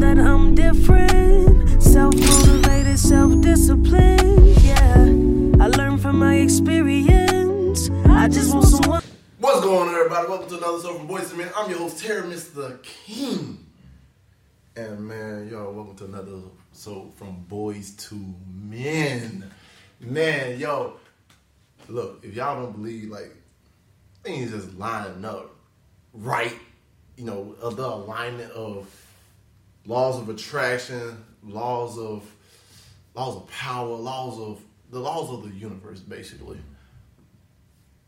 that I'm different. Self motivated, self disciplined. Yeah, I learned from my experience. I just want someone. What's going on, everybody? Welcome to another show from Boys and Men. I'm your host, Terry, Mr. King. And man, y'all, welcome to another show from Boys to Men. Man, yo, look, if y'all don't believe, like, things just lining up right, you know, the alignment of laws of attraction, laws of laws of power, laws of the laws of the universe, basically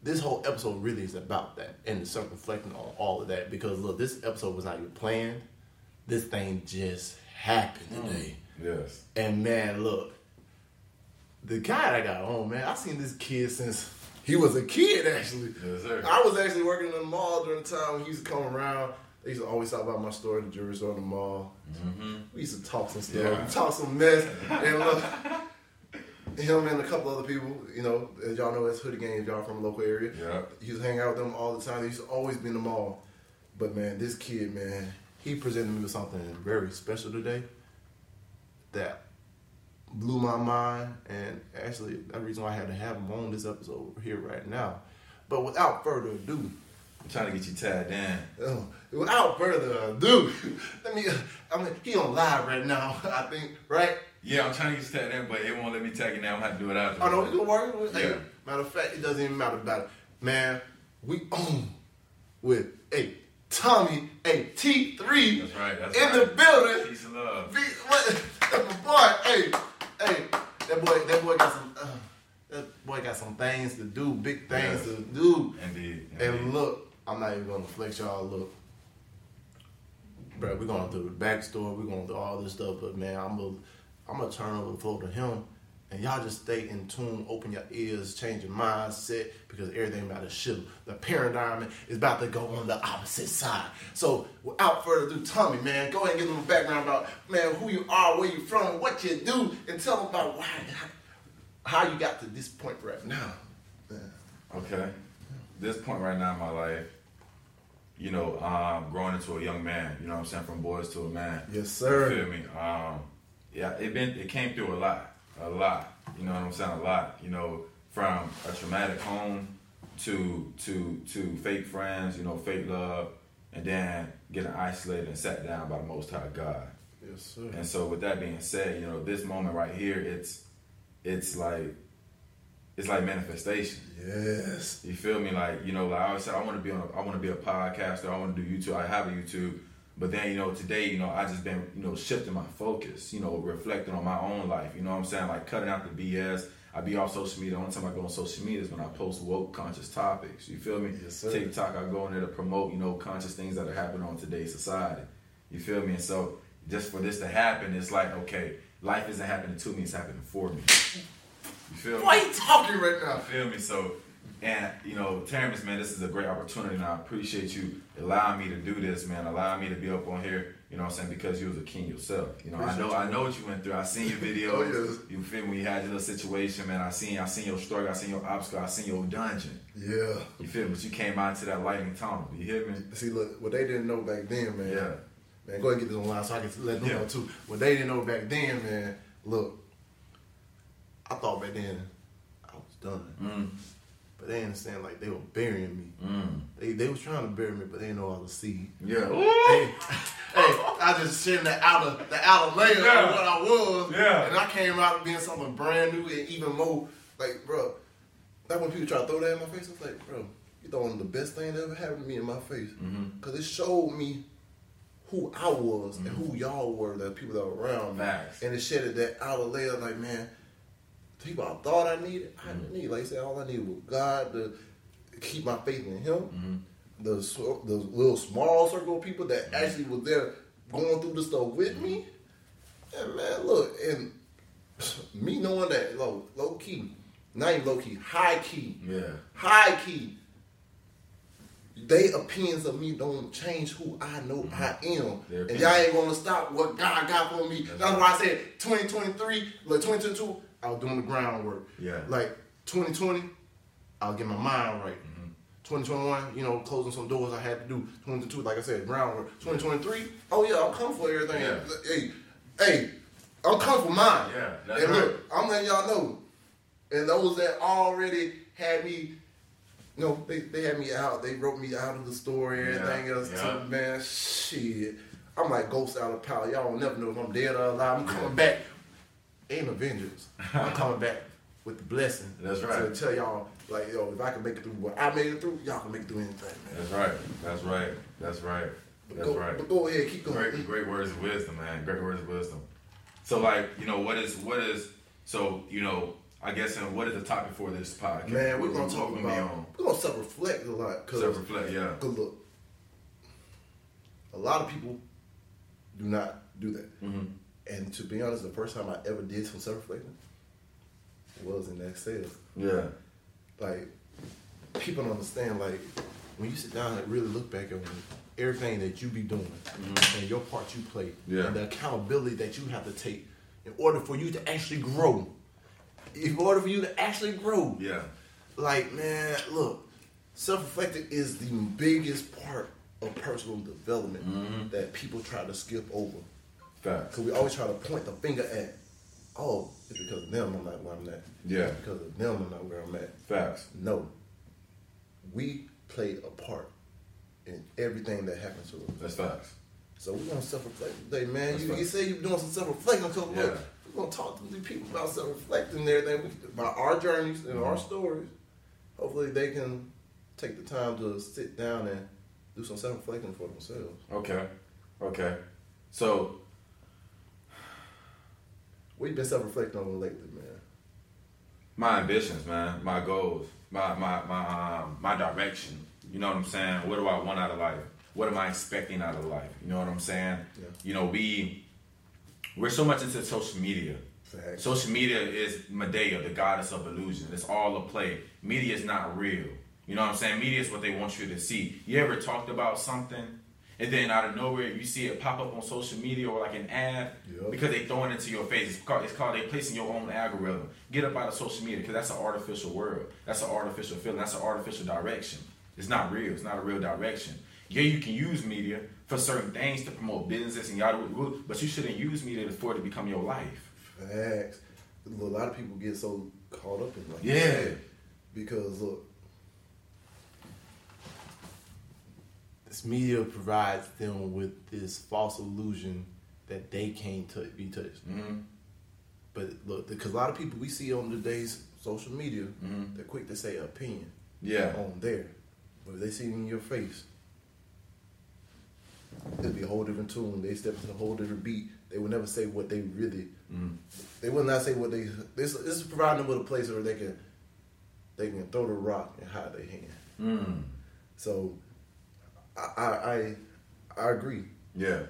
this whole episode really is about that and it's reflecting on all of that because look, this episode was not even planned. This thing just happened mm. today. Yes. And man, look, the guy that got home, man, I've seen this kid since he was a kid actually. Yes, sir. I was actually working in the mall during the time when he used to come around. They used to always talk about my store, the jewelry store in the mall. Mm-hmm. We used to talk some stuff, Yeah. talk some mess, and look, him and a couple other people, you know, as y'all know, it's hoodie games, y'all from the local area. Yeah. He used to hang out with them all the time. He used to always be in the mall. But man, this kid, man, he presented me with something very special today that blew my mind. And actually, that's the reason why I had to have him on this episode here right now. But without further ado, I'm trying to get you tied down. Oh, without further ado, let me. I mean, he on live right now. I think, right? Yeah, I'm trying to get you tied down, but it won't let me tag it now. I'm gonna have to do it after. Oh no, we can work. Hey, Yeah. matter of fact, it doesn't even matter about it, man. We own with a Tommy a T three That's right. That's in right. the building. Peace and love. Be- what- boy. Hey, hey, that boy, that boy got some. Uh, that boy got some things to do, big things Yes. to do. Indeed. indeed. And look, I'm not even gonna flex y'all. Look, bro, we're going through the backstory. We're going through all this stuff. But man, I'm gonna, I'm gonna turn over the floor to him, and y'all just stay in tune, open your ears, change your mindset because everything about to shift. The paradigm is about to go on the opposite side. So without further ado, Tommy, man, go ahead and give them a background about man who you are, where you from, what you do, and tell them about why, how you got to this point right now. Okay. This point right now in my life, you know, um, growing into a young man. You know what I'm saying? From boys to a man. Yes, You sir. feel me? Um, yeah, it been it came through a lot, a lot. You know what I'm saying? A lot. You know, from a traumatic home to to to fake friends. You know, fake love, and then getting isolated and sat down by the Most High God. Yes, sir. And so, with that being said, you know, this moment right here, it's it's like it's like manifestation. Yes. You feel me? Like you know, like I always said, I want to be on. A, I want to be a podcaster. I want to do YouTube. I have a YouTube, but then you know, today, you know, I just been you know shifting my focus. You know, reflecting on my own life. You know what I'm saying? Like cutting out the BS. I be off social media. The only time I go on social media is when I post woke, conscious topics. You feel me? Yes, sir. TikTok, I go in there to promote you know conscious things that are happening on today's society. You feel me? And so, just for this to happen, it's like okay, life isn't happening to me; it's happening for me. You feel me? Why you talking right now? Feel me? So, and you know, Terrence, man, this is a great opportunity, and I appreciate you allowing me to do this, man. Allowing me to be up on here. You know what I'm saying? Because you was a king yourself. You know, I know, I know what you went through. I seen your videos. Oh, yes. You feel me? You had your little situation, man. I seen, I seen your struggle. I seen your obstacle. I seen your dungeon. Yeah. You feel me? But you came out into that lightning tunnel. You hear me? See, look, what they didn't know back then, man. Yeah. Man, go ahead and get this online so I can let them Yeah. know too. What they didn't know back then, man. Look, I thought back then I was done, Mm, but they understand like they were burying me. mm. They they was trying to bury me, but they know I was seed. Yeah. Hey, hey, I just shed the outer the outer layer Yeah. of what I was, Yeah. and I came out being something brand new and even more like, bro. That when people try to throw that in my face, I was like, bro, you throwing the best thing that ever happened to me in my face, Mhm. cause it showed me who I was and who y'all were, the people that were around me, Facts. and it shedded that outer layer. Like, man, people I thought I needed, I didn't need. Like I said, all I needed was God to keep my faith in Him Mm-hmm. the the little small circle of people that mm-hmm. actually was there going through the stuff with me. Mm-hmm. And man, look, and me knowing that low low key, not even low key, high key, Yeah. high key. They opinions of me don't change who I know I am, Their and y'all ain't gonna stop what God got for me. That's why I said 2023, like 2022, I was doing the groundwork. Yeah. Like 2020, I'll get my mind right. Mm-hmm. 2021, you know, closing some doors I had to do. 2022, like I said, groundwork. 2023, oh yeah, I'm coming for everything. Yeah. Hey, hey, I'm coming for mine. Yeah, and right. look, I'm letting y'all know. And those that already had me, you know, they, they had me out. They wrote me out of the story and everything Yeah, else. yeah. Too, man, shit. I'm like ghost out of power. Y'all will never know if I'm dead or alive. I'm coming back. Ain't no vengeance. I'm coming back with the blessing. That's right. To tell y'all, like, yo, if I can make it through what I made it through, y'all can make it through anything, man. That's right. That's right. That's right. But That's go, right. But go ahead, keep going. Great, great words of wisdom, man. Great words of wisdom. So, like, you know, what is what is so you know? I guess and what is the topic for this podcast? Man, we're gonna talk about. on? We're gonna self-reflect a lot. Cause, Self-reflect, yeah. 'cause look, a lot of people do not do that. Mm-hmm. And to be honest, the first time I ever did some self reflection was in that sales. Yeah. Like people don't understand. Like when you sit down and really look back at everything that you be doing and your part you play Mm-hmm. Yeah. and the accountability that you have to take in order for you to actually grow. In order for you to actually grow. Yeah. Like, man, look, self-reflecting is the biggest part of personal development Mm-hmm. that people try to skip over. Facts. Because we always try to point the finger at, oh, it's because of them I'm not where I'm at. Yeah. It's because of them I'm not where I'm at. Facts. No. We play a part in everything that happens to us. That's facts. So we're gonna self-reflect today, man. That's You, you say you're doing some self-reflecting, so Yeah. look, we're gonna talk to the people about self-reflecting and everything, we- about our journeys and Mm-hmm. our stories. Hopefully they can take the time to sit down and do some self-reflecting for themselves. Okay. Okay. So What you been self-reflecting on lately, man? my ambitions, man, my goals, my my my um, my direction. You know what I'm saying? What do I want out of life? What am I expecting out of life? You know what I'm saying? Yeah. You know, we we're so much into social media. Social media is Medea, the goddess of illusion. It's all a play. Media is not real. You know what I'm saying? Media is what they want you to see. You ever talked about something and then out of nowhere you see it pop up on social media or like an ad Yup. because they throwing it into your face. It's called, it's called they placing your own algorithm. Get up out of social media because that's an artificial world. That's an artificial feeling. That's an artificial direction. It's not real. It's not a real direction. Yeah, you can use media for certain things to promote businesses and yada, but you shouldn't use media for it to become your life. Facts. A lot of people get so caught up in like Yeah. because look, this media provides them with this false illusion that they can't be touched. Mm-hmm. But look, because a lot of people we see on today's social media, Mhm. they're quick to say opinion Yeah. on there, but if they see it in your face, it'll be a whole different tune. They step into a whole different beat. They will never say what they really. Mm-hmm. They will not say what they. This, this is providing them with a place where they can, they can throw the rock and hide their hand. Mm. So, I I I, agree. Yeah.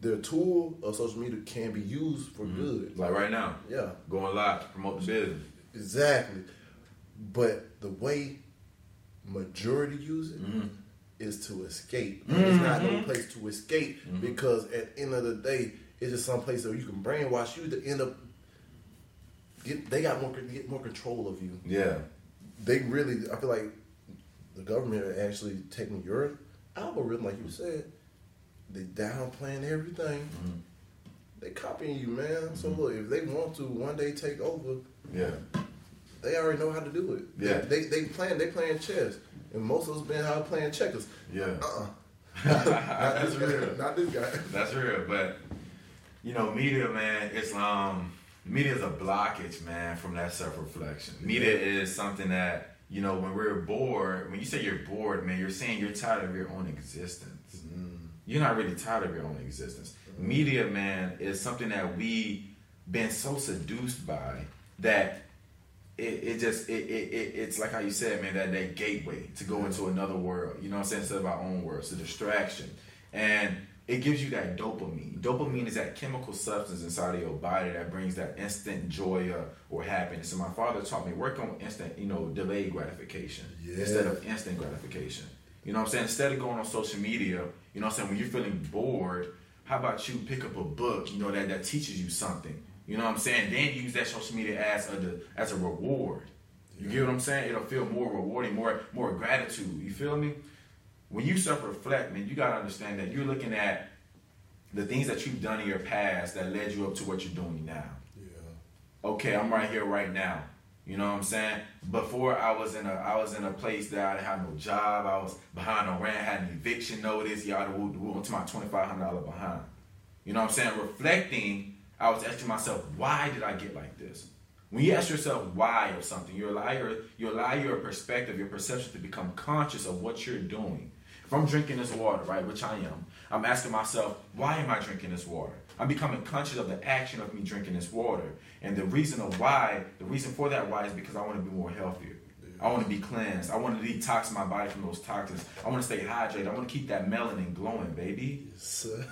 The tool of social media can be used for mm-hmm. good. Like right now, Yeah, going live promote the business. exactly. But the way majority use it mm-hmm. is Mm-hmm. to escape. And It's mm-hmm. not no place to escape because at the end of the day, it's just some place where you can brainwash you to end up. Get, they got more get more control of you. Yeah. They really, I feel like the government are actually taking your algorithm, like you said. They downplaying everything. Mm-hmm. They copying you, man. So look, if they want to one day take over, Yeah. they already know how to do it. Yeah. They they playing they playing chess, and most of us been out playing checkers. Yeah. Uh-uh. not That's this guy. real. Not this guy. That's real, but you know, media, man, it's um, media is a blockage, man, from that self-reflection. Media is something that you know, when we're bored, when you say you're bored, man, you're saying you're tired of your own existence. Mm-hmm. You're not really tired of your own existence. Mm-hmm. Media, man, is something that we been so seduced by that it, it just it, it, it it's like how you said, man, that that gateway to go mm-hmm. into another world. You know what I'm saying? Instead of our own world, it's a distraction, and it gives you that dopamine. Dopamine is that chemical substance inside of your body that brings that instant joy or, or happiness. And my father taught me work on instant, you know, delayed gratification Yeah. instead of instant gratification. You know what I'm saying? Instead of going on social media, you know what I'm saying, when you're feeling bored, how about you pick up a book, you know, that, that teaches you something. You know what I'm saying? Then you use that social media as a as a reward. You get what I'm saying? It'll feel more rewarding, more more gratitude. You feel me? When you self-reflect, man, you gotta understand that you're looking at the things that you've done in your past that led you up to what you're doing now. Yeah. Okay, I'm right here right now. You know what I'm saying? Before I was in a I was in a place that I didn't have no job. I was behind on rent, had an eviction notice. Y'all went to my twenty five hundred dollar behind. You know what I'm saying? Reflecting, I was asking myself, why did I get like this? When you ask yourself why of something, you allow your you allow your perspective, your perception to become conscious of what you're doing. If I'm drinking this water, right, which I am, I'm asking myself, why am I drinking this water? I'm becoming conscious of the action of me drinking this water. And the reason of why, the reason for that why is because I want to be more healthier. I want to be cleansed. I want to detox my body from those toxins. I want to stay hydrated. I want to keep that melanin glowing, baby. Sir.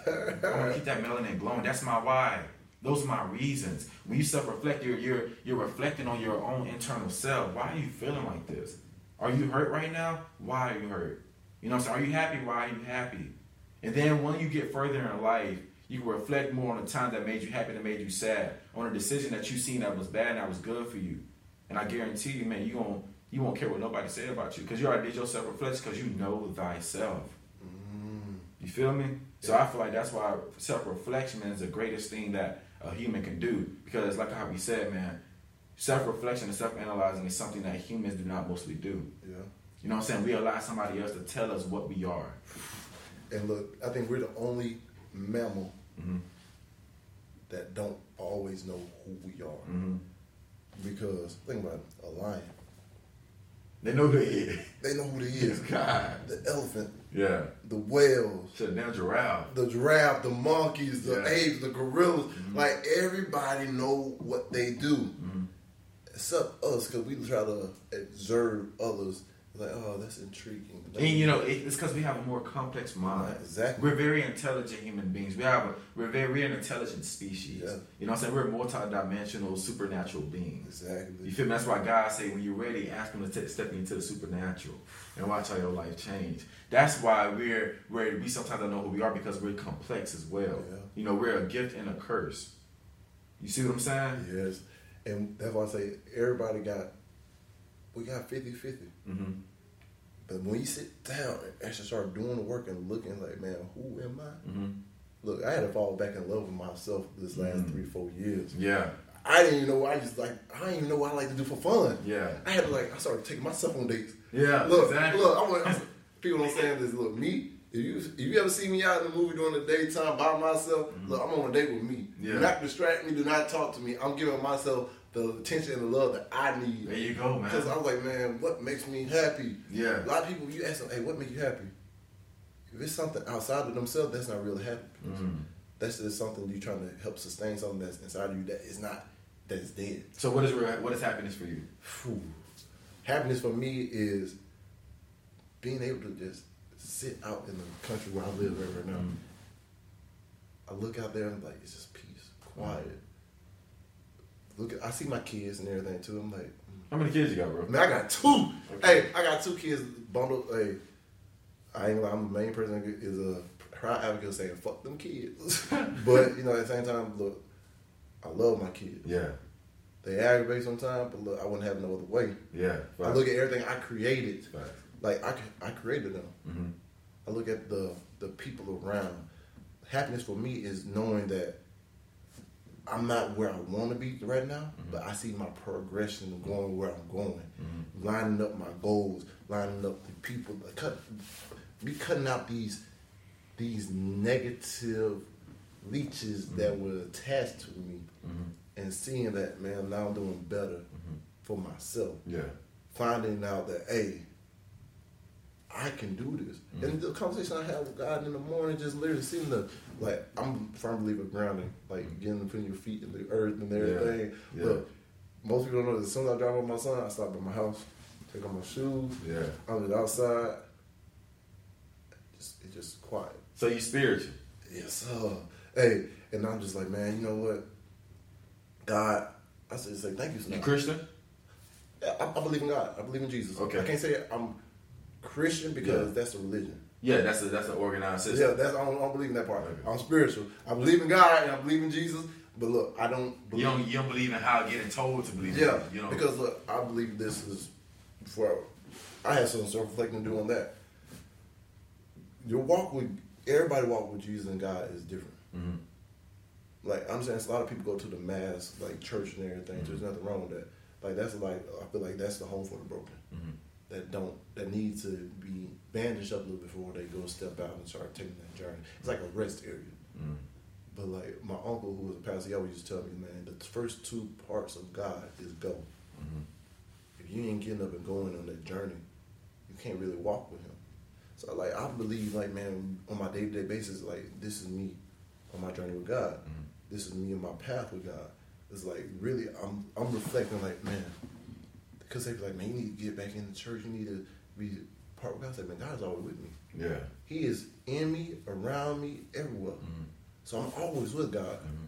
I want to keep that melanin glowing. That's my why. Those are my reasons. When you self-reflect, you're you're you're reflecting on your own internal self. Why are you feeling like this? Are you hurt right now? Why are you hurt? You know what I'm saying? Are you happy? Why are you happy? And then when you get further in life, you can reflect more on the times that made you happy and made you sad. On a decision that you seen that was bad and that was good for you. And I guarantee you, man, you won't you won't care what nobody said about you because you already did your self reflection because you know thyself. Mm-hmm. You feel me? So I feel like that's why self reflection is the greatest thing that a human can do because, like how we said, man, self reflection and self analyzing is something that humans do not mostly do. Yeah. You know what I'm saying? We allow somebody else to tell us what we are. And look, I think we're the only mammal Mhm. that don't always know who we are. Mhm. Because think about it, a lion. They know who they is. They know who they is. God. The elephant, Yeah. the whales, Shit, damn giraffe. the giraffe, the monkeys, the Yeah. apes, the gorillas. Like everybody know what they do, except us, because we try to observe others. Like, oh, that's intriguing. And you know, it's because we have a more complex mind. Exactly. We're very intelligent human beings. We have a we're very we're an intelligent species. Yeah. You know what I'm saying? We're multi-dimensional, supernatural beings. exactly. You feel me? That's why God say when you're ready, ask Him to t- step into the supernatural and watch how your life change. That's why we're we're we sometimes don't know who we are because we're complex as well. Yeah. You know, we're a gift and a curse. You see what I'm saying? Yes, and that's why I say everybody got we got 50-50. Mm-hmm. But when you sit down and actually start doing the work and looking like, man, who am I? Mm-hmm. Look, I had to fall back in love with myself this last Mhm. three, four years. Yeah. I didn't even know I just like. I didn't even know what I like to do for fun. Yeah. I had to like. I started taking myself on dates. Yeah. Look, exactly. look. I want people don't saying this. Look, me. If you if you ever see me out in the movie during the daytime by myself, look, I'm on a date with me. Mm-hmm. Yeah. Do not distract me. Do not talk to me. I'm giving myself the attention and the love that I need. There you go, man. Because I was like, man, what makes me happy? Yeah. A lot of people, you ask them, hey, what makes you happy? If it's something outside of themselves, that's not really happy. Mm. That's just something you're trying to help sustain something that's inside of you that is not, that is dead. So what is what is happiness for you? Happiness for me is being able to just sit out in the country where I live right, right now. Mm. I look out there and I'm like it's just peace, quiet. Look, at, I see my kids and everything too. I'm like, How many kids you got, bro? man, I got two. Hey, I got two kids bundled. Hey, I ain't. I'm the main person that is a proud advocate saying fuck them kids. but you know, at the same time, look, I love my kids. Yeah. They aggravate sometimes, but look, I wouldn't have no other way. Yeah. I look at everything I created. Facts. Like I, I created them. Mhm. I look at the the people around. Happiness for me is knowing that I'm not where I want to be right now, mm-hmm. but I see my progression of going where I'm going, mm-hmm. lining up my goals, lining up the people, cut, me cutting out these these negative leeches mm-hmm. that were attached to me, and seeing that man now I'm doing better for myself. Yeah. finding out that hey, I can do this. And the conversation I had with God in the morning just literally seeing the like I'm a firm believer grounding, like mm. getting putting your feet in the earth and everything. Yeah. Look, most people don't know that as soon as I drive off my son, I stop at my house, take off my shoes, Yeah. I'm outside. Just it's just quiet. So you spiritual. Yes, sir. Hey, and I'm just like, man, you know what? God, I said, say thank you, You son. Christian? Yeah, I, I believe in God. I believe in Jesus. Okay. I can't say I'm Christian because Yeah. that's a religion. Yeah, that's a that's an organized system. Yeah, that's I don't, I don't believe in that part. Okay. I'm spiritual. I believe in God and I believe in Jesus, But look, I don't You don't, you don't believe in how getting told to believe. yeah, it, you know. because look, I believe this is for. I had some self reflecting to do on that. Your walk with everybody walk with Jesus and God is different. Mhm. Like I'm saying, a lot of people go to the mass, like church and everything. There's nothing wrong with that. Like that's like I feel like that's the home for the broken Mhm. That don't that need to be bandaged up a little before they go step out and start taking that journey. It's like a rest area. Mhm. But like my uncle, who was a pastor, he always used to tell me, man, the first two parts of God is go. Mhm. If you ain't getting up and going on that journey, you can't really walk with Him. So like I believe, like man, on my day to day basis, like this is me on my journey with God. Mhm. This is me on my path with God. It's like really, I'm I'm reflecting, like man, because they be like, man, you need to get back in the church. You need to be part of God. I said, man, God's always with me. Yeah. He is in me, around me, everywhere. Mhm. So I'm always with God. Mhm.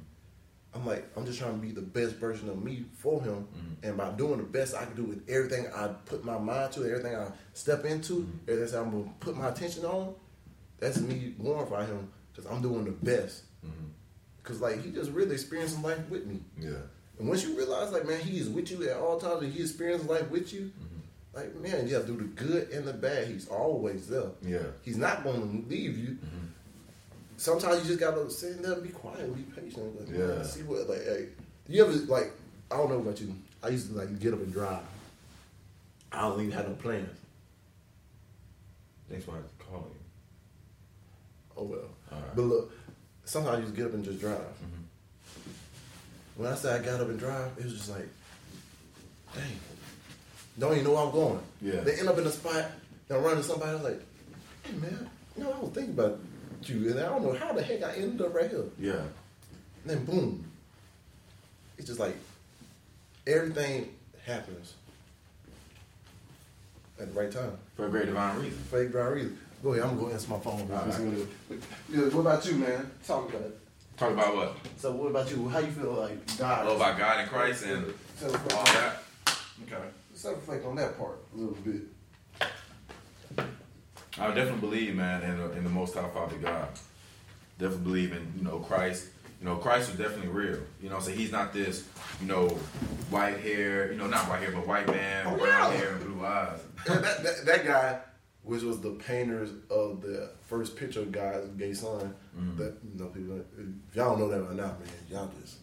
I'm like, I'm just trying to be the best version of me for Him, Mhm. and by doing the best I can do with everything I put my mind to, everything I step into, Mhm. everything I'm gonna put my attention on, that's me glorify Him because I'm doing the best. Because like He just really experiencing life with me, Yeah. And once you realize like man, He is with you at all times, and He experiencing life with you, Mhm. like man, yeah, do the good and the bad. He's always there. Yeah. He's not going to leave you. Mhm. Sometimes you just gotta sit there and be quiet, and be patient. Like, Yeah. man, see what like. Hey, you ever like? I don't know about you. I used to like get up and drive. I don't even have no plans. Thanks for calling. Oh well. Right. But look, sometimes you just get up and just drive. Mhm. When I say I got up and drive, it was just like, dang, don't even know where I'm going. Yeah. They end up in a spot, and run into somebody. I was like, hey man, you know I was thinking about you, and I don't know how the heck I ended up right here. Yeah. And then boom. It's just like everything happens at the right time. For a great divine reason. Fake dry reason. Go ahead, I'm gonna go answer my phone. All right. Yeah, what about you, man? Talk about it. Talk about what? So what about you? How you feel like God? Oh, about God and Christ and all Self-reflect, that. Okay. self-reflect on that part a little bit. I definitely believe, man, in the, in the Most High Father God. Definitely believe in, you know, Christ. You know, Christ was definitely real. You know, so he's not this, you know, white hair, you know, not white hair, but white man, Oh, brown yeah. hair and blue eyes. That, that, that guy, which was the painters of the first picture of God's gay son, Mm-hmm. that you know people, if y'all don't know that right now, man, y'all just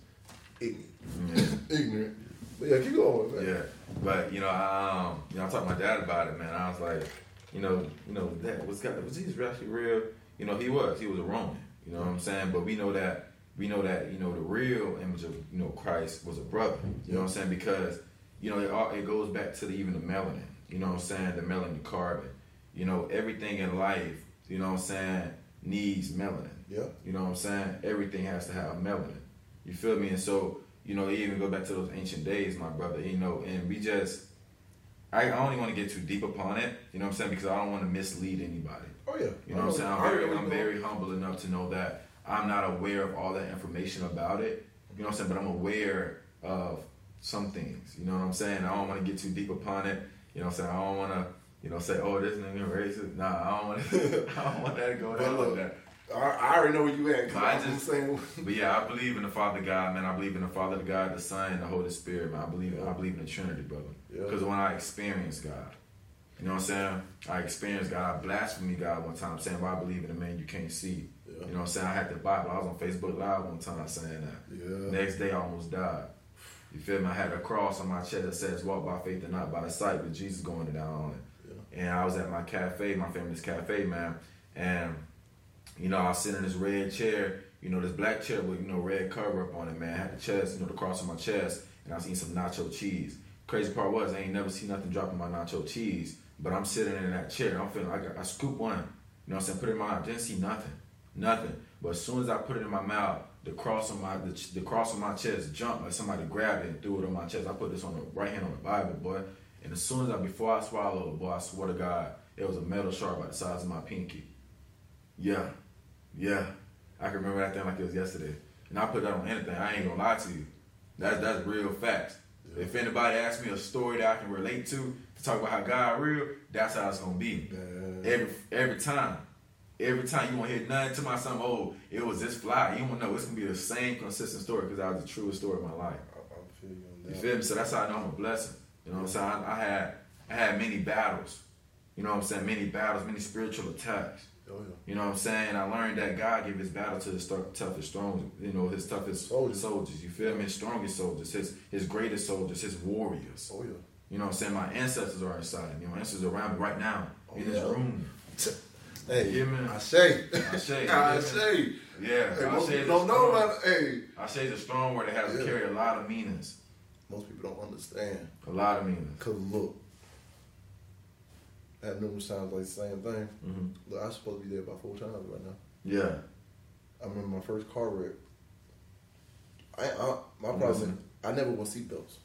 ignorant, Mm-hmm. ignorant. But yeah, keep going, man. Yeah, but you know, I, um, you know, I talked to my dad about it, man. I was like, you know, you know, that was God, was he actually real? You know, he was. He was a Roman. You know what I'm saying? But we know that we know that you know the real image of you know Christ was a brother. You know what I'm saying? Because you know it all it goes back to the, even the melanin. You know what I'm saying? The melanin carbon. You know everything in life. You know what I'm saying? Needs melanin. Yeah. You know what I'm saying? Everything has to have melanin. You feel me? And so, you know, even go back to those ancient days, my brother, you know, and we just I, I want to get too deep upon it, you know what I'm saying? Because I don't want to mislead anybody. Oh yeah. You know what I'm saying? I'm very I'm very humble enough to know that I'm not aware of all that information about it. You know what I'm saying? But I'm aware of some things. You know what I'm saying? I don't want to get too deep upon it. You know what I'm saying? I don't want to, you know, say, oh, this nigga racist. Nah, I don't want to. I don't want that to go down like that. I, I already know where you at. I I'm just- same. But yeah, I believe in the Father God, man. I believe in the Father the God, the Son, and the Holy Spirit, man. I believe I believe in the Trinity, brother. Yeah. Because when I experience God, you know what I'm saying? I experienced God. I blasphemy God one time, saying, "Well, I believe in a man you can't see." Yeah. You know what I'm saying? I had the Bible. I was on Facebook Live one time saying that. Yeah. Next day, I almost died. You feel me? I had a cross on my chest that says, "Walk by faith and not by sight," but Jesus going down on it. And I was at my cafe, my family's cafe, man, and you know, I was sitting in this red chair, you know, this black chair with, you know, red cover up on it, man. I had the chest, you know, the cross on my chest, and I was eating some nacho cheese. Crazy part was I ain't never seen nothing dropping my nacho cheese, but I'm sitting in that chair. I'm feeling like I, I scoop one, you know what I'm saying? Put it in my mouth. Didn't see nothing, nothing. But as soon as I put it in my mouth, the cross on my the, the cross on my chest jumped like somebody grabbed it and threw it on my chest. I put this on the right hand on the Bible, boy. And as soon as I before I swallowed boy, I swear to God, it was a metal sharp about the size of my pinky. Yeah, yeah. I can remember that thing like it was yesterday. And I put that on anything. I ain't gonna lie to you. That's that's real facts. If anybody asks me a story that I can relate to to talk about how God real, that's how it's gonna be. Every every time. Every time you won't hear nothing to my son, oh, it was this fly. You won't know. It's gonna be the same consistent story because that was the truest story of my life. I, I feel you You feel me? So that's how I know I'm a blessing. You know what I'm saying? I, I had I had many battles. You know what I'm saying? Many battles, many spiritual attacks. Oh yeah. You know what I'm saying? I learned that God gave his battle to his toughest, strong, you know, his toughest Soldiers. soldiers. You feel me? His strongest soldiers, his his greatest soldiers, his warriors. Oh yeah. You know what I'm saying? My ancestors are inside me. My ancestors are around me right now Oh, in this room. Hey, Yeah, man. I say. I say, I yeah. say. Yeah, Hey, I say don't know about. Hey, I say a strong word that has to Yeah. carry a lot of meanings. Most people don't understand. A lot of meanings. Cause look, I had numerous times like the same thing. hmm Look, I'm supposed to be there about four times right now. Yeah. I remember my first car wreck. I, I my I'm problem listening. I never wore seatbelts.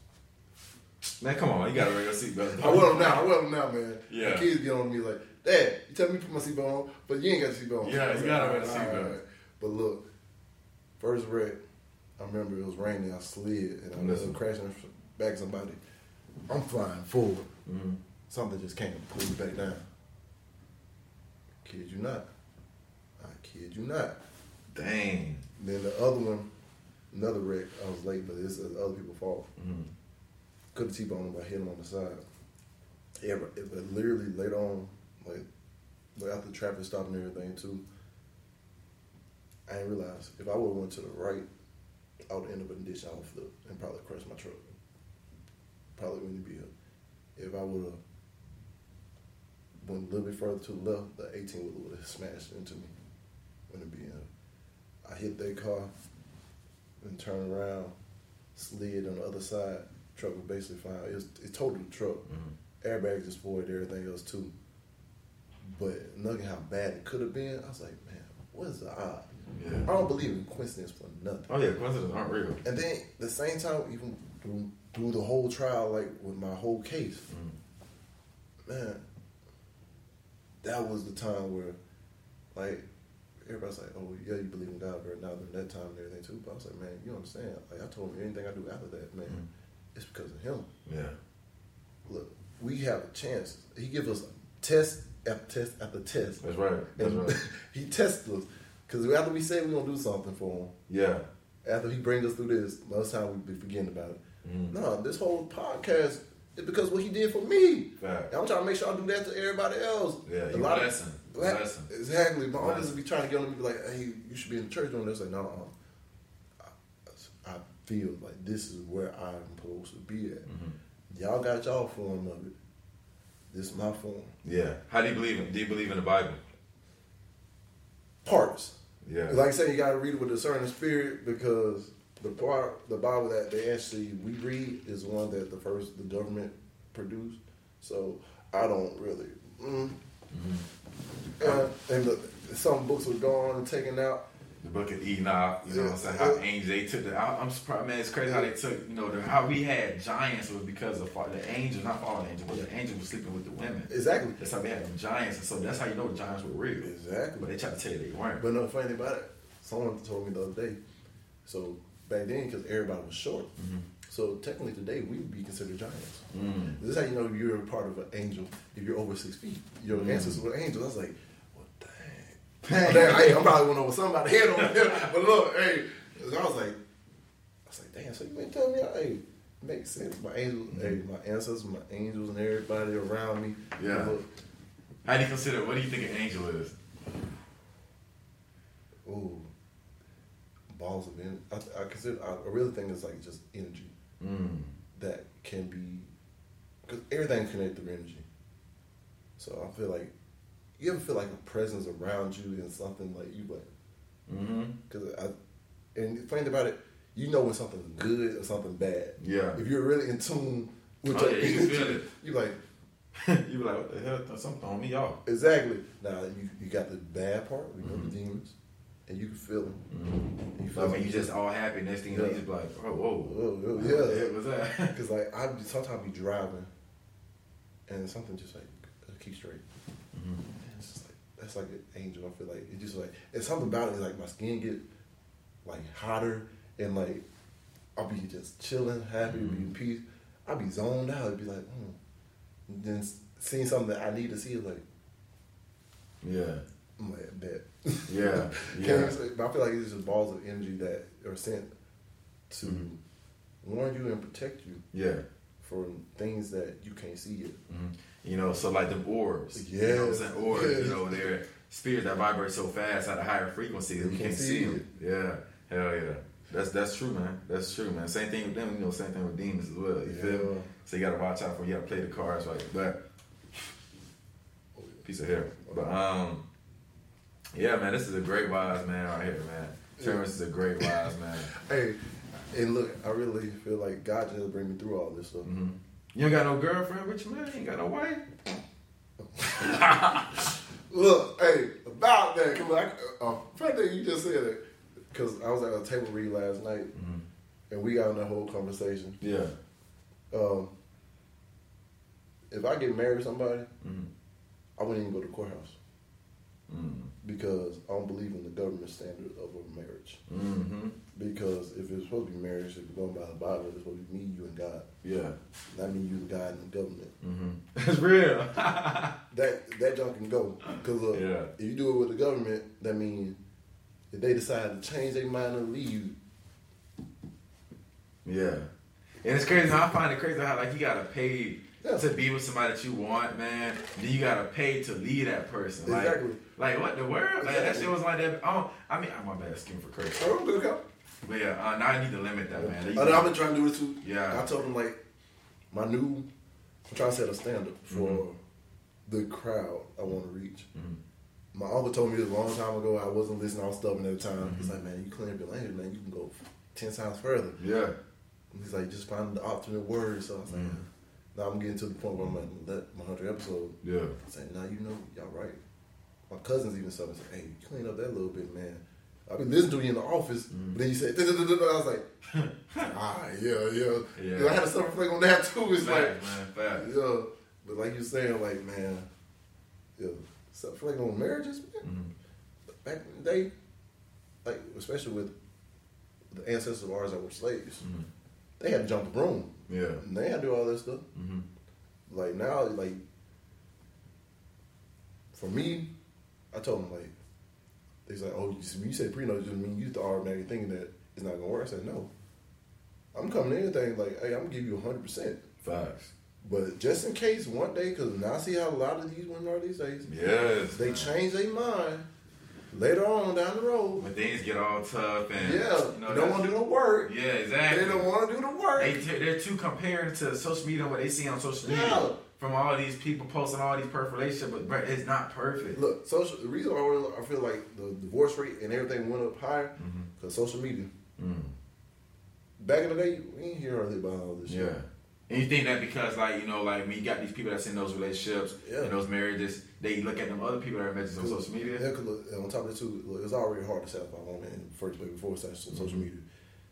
Man, come on, you gotta wear your seatbelt. I wear them now. I wear them now, man. Yeah. My kids get on me like, Dad, you tell me to put my seatbelt on, but you ain't got the seatbelt on. Yeah, you gotta wear the "All right, seatbelt." right." But look, first wreck, I remember it was raining. I slid and I was crashing back somebody. I'm flying forward. hmm Something just came and pulled me back down. Kid you not. I kid you not. Dang. Then the other one, another wreck. I was late, but it's other people's fault. hmm Could have T-boned him by hitting him on the side. Yeah, but, but literally later on, like, like after the traffic stopped and everything too, I didn't realize if I would have went to the right, I would end up in the ditch. I would flip and probably crash my truck. Probably wouldn't be here. If I would have went a little bit further to the left, the 18 would have smashed into me. Wouldn't be in. I hit their car and turned around, slid on the other side. Truck was basically fine. It, was, it totaled the truck. hmm Airbags destroyed everything else too. But looking how bad it could have been, I was like, man, what is the odd? Yeah. I don't believe in coincidence for nothing. Oh yeah, coincidences aren't real. And then the same time, even through, through the whole trial, like with my whole case, Mhm. man, that was the time where, like, everybody's like, oh, yeah, you believe in God, but now during that time and everything too. But I was like, man, you understand. Like, I told him anything I do after that, man, Mhm. it's because of him. Yeah. Look, we have a chance. He gives us test after test after test. That's right. That's right. he tests us. Because after we say we're going to do something for him, Yeah. after he brings us through this, most time we be forgetting about it. Mhm. No, this whole podcast is because what he did for me. Fact. I'm trying to make sure I do that to everybody else. Yeah, A lot of- blessing. Black, Blessing. exactly. My Blessing. uncles be trying to get on me, be like, "Hey, you should be in the church doing this." Like, no, I, I feel like this is where I'm supposed to be at. Mhm. Y'all got y'all form of it. This is my form. Yeah. How do you believe in? Do you believe in the Bible? Parts. Yeah. Like I say, you got to read it with a certain spirit because the part, the Bible that they actually we read is one that the first the government produced. So I don't really. Mm. Mm-hmm. Uh, and the, some books were gone and taken out. The book of Enoch, you know what I'm saying? How angels they took the. I, I'm surprised, man. It's crazy how they took, you know, the, how we had giants was because of the angels, not fallen angels, but the angels were sleeping with the women. Exactly. That's how we had them giants, and so that's how you know the giants were real. Exactly. But they tried to tell you they weren't. But no, funny about it, someone told me the other day. So back then, because everybody was short, Mhm. so technically today we would be considered giants. Mm. This is how you know you're a part of an angel if you're over six feet. Your Mm. ancestors were angels. I was like, dang, hey, I'm probably went over somebody's head on here. But look, hey, I was like, I was like, damn. So you been telling me, hey, makes sense. My angels, hey, my ancestors, my angels, and everybody around me. Yeah. Look, How do you consider? What do you think an angel is? ooh, balls of energy. I, I consider. I, I really think it's like just energy Mm. that can be, because everything's connected through energy. So I feel like, you ever feel like a presence around you and something like you like, Mm-hmm. because I, and think about it, you know when something's good or something bad. Yeah. If you're really in tune with Oh, your yeah, you feel energy, it. you like you be like, what the hell? Something throwing me off. exactly. Now you you got the bad part, we know Mhm. the demons, and you can feel them. Mm-hmm. You But when you just all happy, next thing you know, Yeah. you just like, oh, whoa. What the yeah. heck was that? Because like I sometimes be driving, and something just like uh, keep straight. Mhm. And It's just like that's like an angel. I feel like it's just like it's something about it. Like my skin get like hotter, and like I'll be just chilling, happy, be in peace. I'll be zoned out. It'd be like, hmm. Then seeing something that I need to see, like Yeah. I'm like, bet. Yeah, yeah. but I feel like it's just balls of energy that are sent to Mhm. warn you and protect you Yeah. from things that you can't see yet. Mhm. You know, so like the orbs. You know what I'm saying? Orbs, you know, they're spirits that vibrate so fast at a higher frequency that you can't see them. Yeah. Hell yeah. That's that's true, man. That's true, man. Same thing with them, you know, same thing with demons as well. You feel me? Yeah. So you gotta watch out for you gotta play the cards right. But piece of hair. But um yeah, man, this is a great wise man right here, man. Terrence is a great wise man. Hey, and look, I really feel like God just bring me through all this stuff. hmm You ain't got no girlfriend you, man. You ain't got no wife. Look, hey, about that, cause like, uh, funny thing you just said it, cause I was at a table read last night, Mhm. and we got in that whole conversation. Yeah. Um, if I get married to somebody, hmm I wouldn't even go to the courthouse hmm because I don't believe in the government standard of a marriage. Because if it's supposed to be marriage, if you're going by the Bible, it's supposed to be me, you, and God. Yeah. Not me, you, and God, and the government. hmm It's real. That that junk can go. Because uh, Yeah. if you do it with the government, that means if they decide to change their mind and leave, you. yeah. And it's crazy. I find it crazy how like you gotta pay Yeah. to be with somebody that you want, man. Then you gotta pay to leave that person. Like, Exactly. like what the world? Like that shit was like that. Oh, I mean, I'm my bad. Skin for curse. oh, I'm good, okay. But yeah, uh, now I need to limit that, man. I've been trying to do it too. Yeah. I told them like my new. I'm trying to set a standard for Mhm. the crowd I want to reach. Mhm. My uncle told me this a long time ago. I wasn't listening. I was stubborn at the time. Mm-hmm. He's like, man, you clean up your language, man. You can go ten times further. Yeah. And he's like, just find the alternate words. So I was like, Mhm. now I'm getting to the point where I'm at that 100 episode. Yeah. I said, now you know, y'all right. My cousins even said, hey, clean up that little bit, man. I've been listening to you in the office, Mm-hmm. but then you said, I was like, ah, yeah, yeah. Yeah. I had to self reflect on that too. It's like, man. Fact. yeah. But like you're saying, like, man, yeah, self reflect on marriages, man. Mhm. Back in the day, like, especially with the ancestors of ours that were slaves, Mhm. they had to jump the broom. Yeah. And they had to do all this stuff. Mhm. Like now, like for me, I told them like they like, "Oh, you, you said prenup just mean you the automatic thinking that it's not gonna work." I said, "No, I'm coming to anything like, hey, I'm gonna give you hundred percent, Facts. but just in case one day, because now I see how a lot of these women are these days, Yes. they change their mind later on down the road. When things get all tough and Yeah, you know, don't want to do the work. Yeah, exactly. They don't want to do the work. They, they're too compared to social media what they see on social media Yeah. From all these people posting all these perfect relationships, but bro, it's not perfect. Look, social. The reason why I feel like the divorce rate and everything went up higher because social media. Mm. Back in the day, we ain't hear hardly about all this Yeah. shit. And you think that because like you know like when you got these people that's in those relationships Yeah. and those marriages, they look at them other people that are mentioned on social media. Yeah, because on top of it too, look, it's already hard to satisfy a woman in the first place before on social Mm-hmm. media.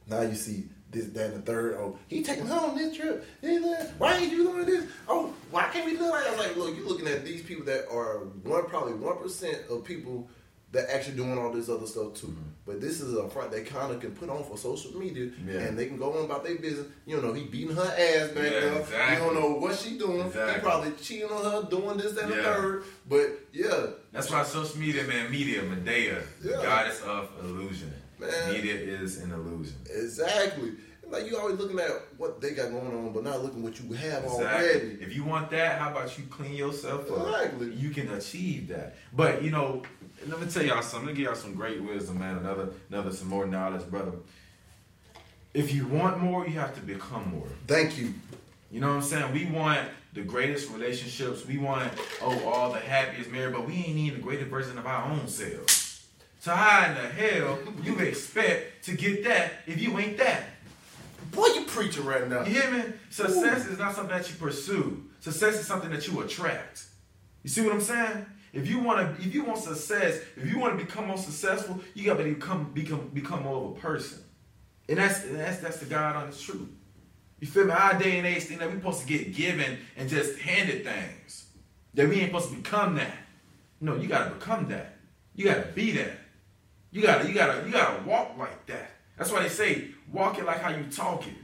Now you see this, that, and the third. Oh, he taking her on this trip. Why ain't you doing this? Oh, why can't we do like? I was like, look, you're looking at these people that are one, probably one percent of people that actually doing all this other stuff too. But this is a front they kind of can put on for social media, Mm-hmm. Yeah. and they can go on about their business. You know he beating her ass back Yeah, there. You don't know what she doing. He probably cheating on her, doing this, that, and the third. But yeah, That's why social media, man, media, Medea, Yeah. goddess of illusion. Man. Media is an illusion. Exactly. Like you always looking at what they got going on, but not looking what you have Exactly. already. If you want that, how about you clean yourself up? Exactly. You can achieve that. But you know, let me tell y'all something. Let me give y'all some great wisdom, man. Another, another, some more knowledge, brother. If you want more, you have to become more. Thank you. You know what I'm saying? We want the greatest relationships. We want oh all the happiest marriage, but we ain't need the greatest version of our own selves. So how in the hell you expect to get that if you ain't that? Boy, you preaching right now. You hear me? Success is not something that you pursue. Success is something that you attract. You see what I'm saying? If you want to, if you want success, if you want to become more successful, you got to become become become more of a person. And that's and that's that's the God honest truth. You feel me? Our day and age thing that we supposed to get given and just handed things. That we ain't supposed to become that. No, you gotta become that. You gotta be that. You gotta you gotta you gotta walk like that. That's why they say walk it like how you talking.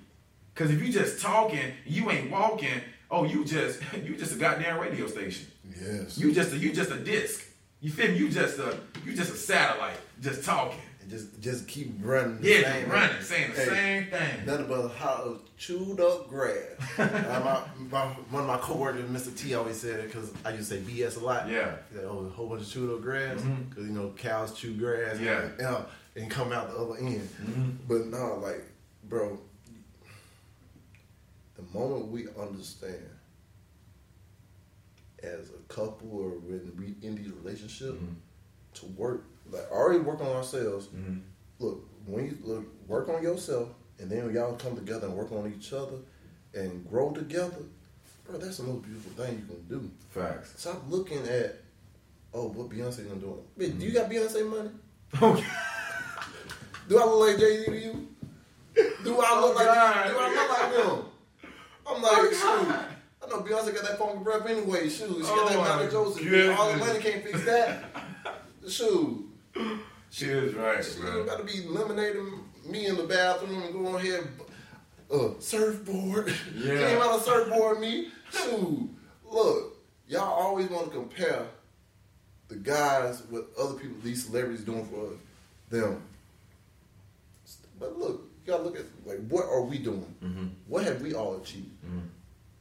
Cause if you just talking, you ain't walking. Oh, you just you just a goddamn radio station. Yes. You just a, you just a disc. You feel me? You just a you just a satellite, just talking. And just just keep running. the Yeah, same- running, saying the Hey, same thing. Nothing but how chewed up grass. uh, my, my, one of my coworkers, Mr. T, always said it because I used to say BS a lot. Yeah. He said, oh, a whole bunch of chewed up grass because you know cows chew grass. Yeah. And, uh, and come out the other end. Mhm. But no, like, bro, the moment we understand as a couple or when we in these relationships Mhm. to work, like already work on ourselves. Mhm. Look, when you look, work on yourself, and then y'all come together and work on each other and grow together, bro. That's the most beautiful thing you can do. Facts. Stop looking at, oh, what Beyonce gonna do? Bitch, do you got Beyonce money? Okay. Do I look like Jay Z to you? Do I look Oh, like God. Do I look like them? I'm like, Oh, shoot. I know Beyonce got that funky breath anyway. Shoot, she Oh, got that my Michael Joseph. All the money can't fix that. Shoot, She is right, she ain't got to be eliminating me in the bathroom and go on here. Uh, surfboard. Yeah. ain't about to surfboard me. Shoot, look, y'all always want to compare the guys with other people, these celebrities doing for them. But look, you gotta look at like what are we doing? Mhm. What have we all achieved? Mhm.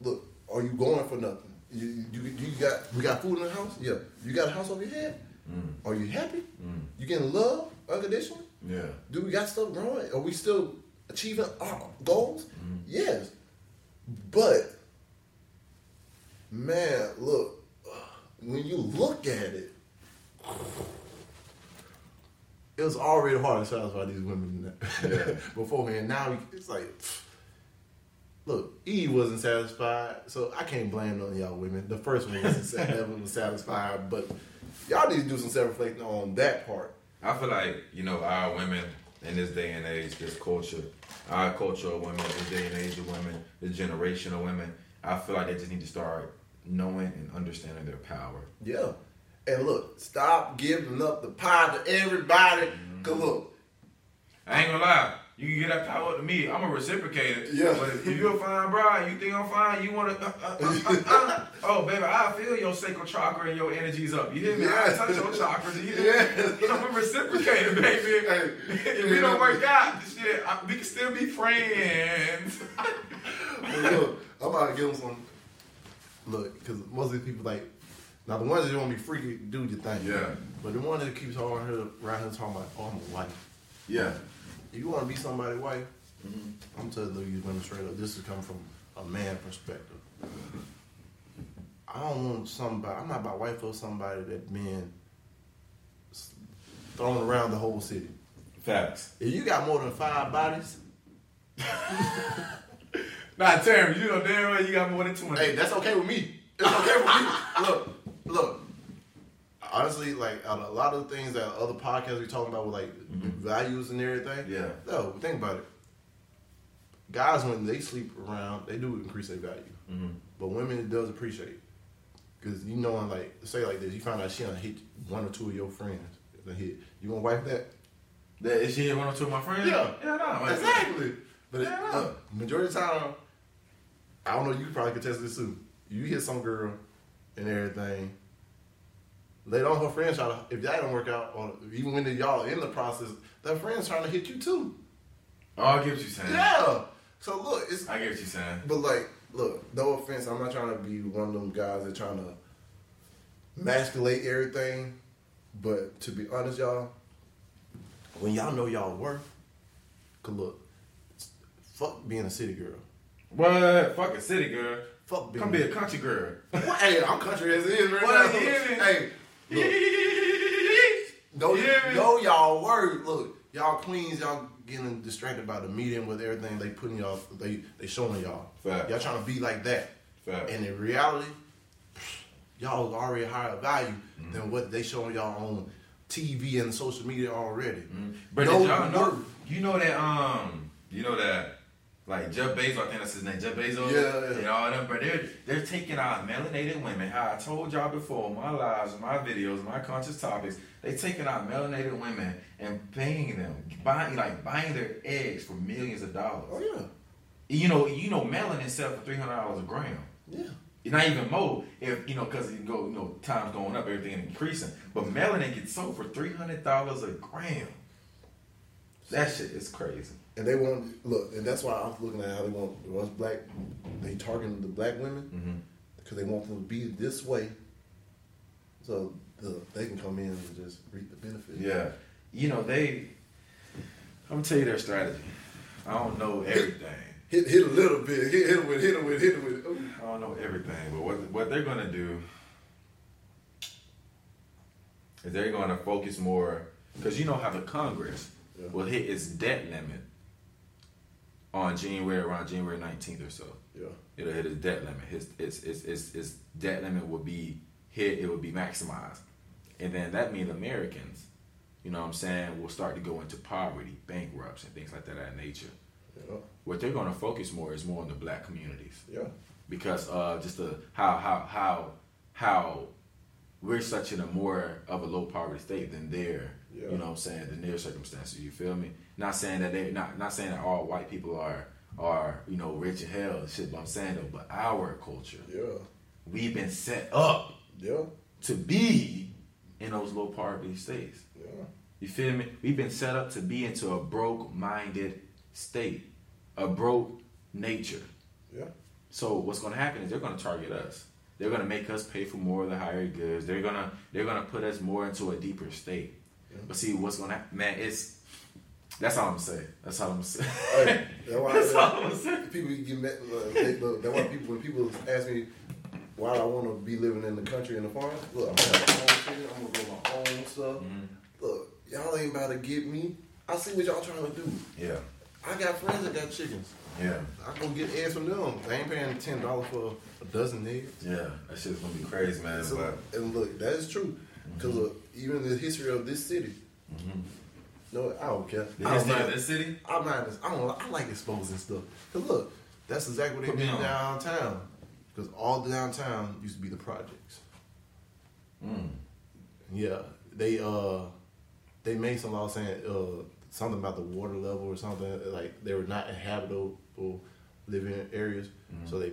Look, are you going for nothing? You, you, you got we got food in the house? Yeah. You got a house over your head? Mm. Are you happy? Mm. You getting love unconditionally? Yeah. Do we got stuff growing? Are we still achieving our goals? Yes. But man, look, when you look at it, it was already hard to satisfy these women Yeah. beforehand. Now it's like, look, Eve wasn't satisfied, so I can't blame none of y'all women. The first one wasn't sa- never was satisfied, but y'all need to do some self-reflection on that part. I feel like you know our women in this day and age, this culture, our culture of women, this day and age of women, this generation of women. I feel like they just need to start knowing and understanding their power. Yeah. And look, stop giving up the pie to everybody. Mm-hmm. Cause look, I ain't gonna lie. You can get that power up to me. I'm a reciprocator. Yeah. But if you're a fine bride, you think I'm fine, you wanna uh, uh, uh, uh, uh. Oh baby, I feel your sacral chakra and your energy's up. You hear me? I touch your chakras. You Yeah. hear me? I'm a reciprocator, baby. Hey. if we don't work out, shit, I, we can still be friends. look, I'm about to give them some. Look, because most of these people like, now the ones that want to be freaky, do your thing. Yeah. But the one that keeps around here, around here talking about, oh, I'm a wife. yeah. If you want to be somebody's wife, mm-hmm. I'm telling you women straight up, this is coming from a man perspective. I don't want somebody, I'm not about wife for somebody that been thrown around the whole city. Facts. If you got more than five bodies, Nah, Terry, you know damn well you got more than 20. hey, that's okay with me. It's okay with me. Look, look. Honestly, like a lot of the things that other podcasts we talking about with like values and everything. Yeah. No, think about it. Guys, when they sleep around, they do increase their value. Mm-hmm. But women, it does appreciate. Because you know, like say like this, you find out she done hit one or two of your friends. Hit. You gonna wipe that? That, is she hit one or two of my friends? Yeah. Yeah, no. Exactly. But it, Yeah. uh, majority of the time, I don't know. You probably could test this too. You hit some girl and everything. Later on, her friends try to. If that don't work out, or even when y'all are in the process, that friend's trying to hit you too. Oh, I get what you're saying. Yeah. So look, it's. I get what you're saying. But like, look. No offense. I'm not trying to be one of them guys that trying to masculate everything. But to be honest, y'all, when y'all know y'all worth, cause look, fuck being a city girl. What? Fuck a city girl. Fuck being Come be a country girl. What? Hey, I'm country as it is right What, now. you Hey, know, know y'all word. Look, y'all queens, y'all getting distracted by the medium with everything they putting y'all, they they showing y'all. Fact. Y'all trying to be like that. Fact. And in reality, y'all already higher value Mm-hmm. than what they showing y'all on TV and social media already. But No y'all know? work. You know that um, you know that like Jeff Bezos, I think that's his name, Jeff Bezos. Yeah, yeah. And all them, but they're they're taking our melanated women. How I told y'all before, my lives, my videos, my conscious topics. They taking our melanated women and paying them, buying like buying their eggs for millions of dollars. Oh yeah, You know, you know, melanin sell for three hundred dollars a gram. yeah. Not even more, if you know, because you go, you know, time's going up, everything increasing. But melanin gets sold for three hundred dollars a gram. That shit is crazy. And they want look, and that's why I'm looking at how they want us black. They targeting the black women mm-hmm. because they want them to be this way, so the, they can come in and just reap the benefit. Yeah, you know they. I'm gonna tell you their strategy. I don't know everything. Hit hit a little bit. Hit hit them with hit them with hit them with. Ooh. I don't know everything, but what what they're gonna do is they're gonna focus more because you know how the Congress Yeah. will hit its debt limit on January around January 19th or so. Yeah. It'll hit its debt limit. His its its its, its debt limit will be hit. It will be maximized, and then that means Americans, you know, what I'm saying, will start to go into poverty, bankrupts, and things like that of that nature. Yeah. What they're gonna focus more is more on the black communities Yeah. because uh, just the how how how how we're such in a more of a low poverty state than their Yeah. you know what I'm saying The near circumstances. You feel me? Not saying that they not not saying that all white people are are you know rich in hell and shit. But I'm saying though, but our culture, Yeah. we've been set up Yeah. to be in those low poverty states. Yeah. You feel me? We've been set up to be into a broke minded state, a broke nature. Yeah. So what's going to happen is they're going to target us. They're going to make us pay for more of the higher goods. They're gonna they're gonna put us more into a deeper state. But see what's going to happen, man? It's that's all I'm saying. That's all I'm saying. That's why, That's all I'm saying. people get mad. Uh, look, that's why people when people ask me why I want to be living in the country and the farm. Look, I'm gonna have my own shit. I'm gonna grow my own stuff. Mm-hmm. Look, y'all ain't about to get me. I see what y'all trying to do. Yeah, I got friends that got chickens. yeah, I go get eggs from them. They ain't paying ten dollars for a dozen eggs. yeah. That shit's gonna be crazy, man. So, but and look, that is true. Because even the history of this city. No, I don't care. the I don't history of mind- this city. I'm not. I don't. I like exposing stuff. Cause look, that's exactly what Put they did downtown. Cause all downtown used to be the projects. Mm. Yeah, they uh, they made some law saying uh something about the water level or something like they were not inhabitable living areas. So they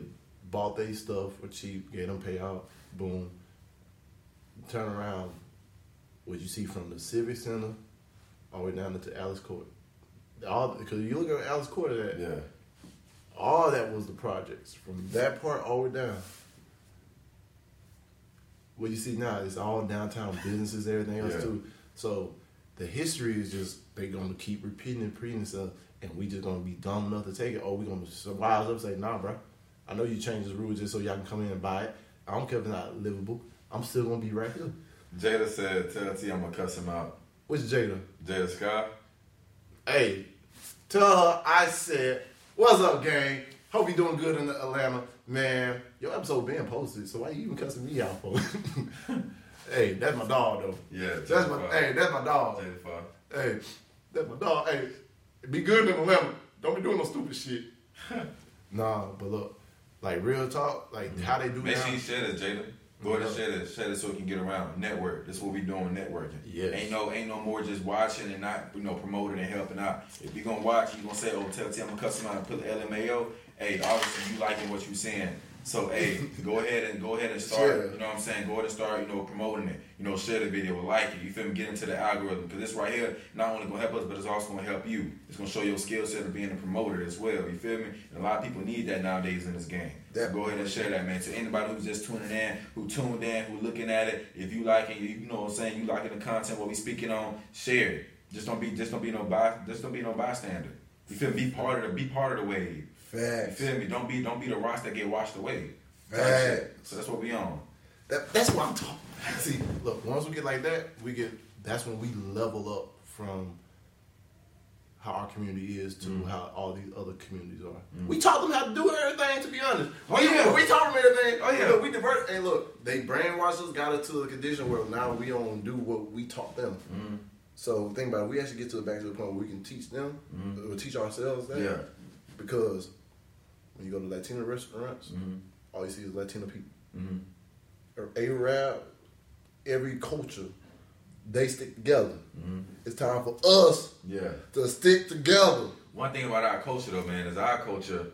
bought their stuff for cheap, gave them payout. Boom. Turn around. What you see from the civic center all the way down into Alice Court. All because you look at Alice Court, that Yeah, all that was the projects from that part all the way down. What you see now is all downtown businesses, everything else Yeah. too. So the history is just they're gonna keep repeating and repeating stuff, and we just gonna be dumb enough to take it. Or we gonna wise up and say, Nah, bro, I know you changed the rules just so y'all can come in and buy it. I don't care if it's not livable. I'm still gonna be right here. Jada said, "Tell T I'm gonna cuss him out." Which Jada? Jada Scott. Hey, tell her I said, "What's up, gang? Hope you doing good in Atlanta, man. Your episode being posted, so why you even cussing me out for? hey, that's my dog though. Yeah, that's my Fox. hey, that's my dog. Jada Fox. Hey, that's my dog. Hey, be good in Atlanta. Don't be doing no stupid shit. nah, but look, like real talk, like mm-hmm. how they do Make now. sure you share this, Jada. Go ahead and share this, share this so we can get around. Network. This is what we doing, networking. Yes. Ain't no, ain't no more just watching and not, you know, promoting and helping out. If you gonna watch, you gonna say, "Oh, tell T I'm cuss him and put the LMAO." Hey, obviously you liking what you saying. So hey, go ahead and go ahead and start. Share. You know what I'm saying? Go ahead and start. You know, promoting it. You know, share the video, like it. You feel me? Get into the algorithm because this right here not only gonna help us, but it's also gonna help you. It's gonna show your skill set of being a promoter as well. You feel me? And a lot of people need that nowadays in this game. That- go ahead and share that, man. To anybody who's just tuning in, who tuned in, who looking at it, if you liking, you, you know what I'm saying, you liking the content, what we speaking on, share it. Just don't be, just don't be no by, just don't be no bystander. You feel me? Be part of the, be part of the wave. You feel me? Don't be, don't be the rocks that get washed away. Facts. So that's what we on. That, that's what I'm talking. See, look, once we get like that, we get. That's when we level up from how our community is to Mm. how all these other communities are. We taught them how to do everything. To be honest, Oh, we, yeah. we taught them everything. Oh, yeah. Look, we divert. Hey, look, they brainwashed us, got us to a condition where now we don't do what we taught them. Mm-hmm. So think about it. We actually get to the back to the point where we can teach them, or teach ourselves that. Mm-hmm. Yeah. Because when you go to Latino restaurants, Mm-hmm. all you see is Latino people. Or Arab, every culture, they stick together. Mm-hmm. It's time for us Yeah. to stick together. One thing about our culture though, man, is our culture,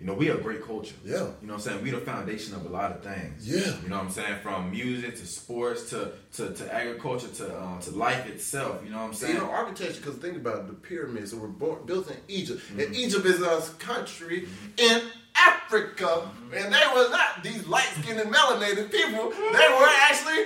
You know, we a great culture. Yeah. You know what I'm saying? We the foundation of a lot of things. Yeah. You know what I'm saying? From music to sports to to, to agriculture to um, to life itself. You know what I'm saying? you know, architecture, because think about it, the pyramids that were born, built in Egypt. Mm-hmm. And Egypt is a country in Africa. Mm-hmm. And they were not these light skinned and melanated people. They were actually,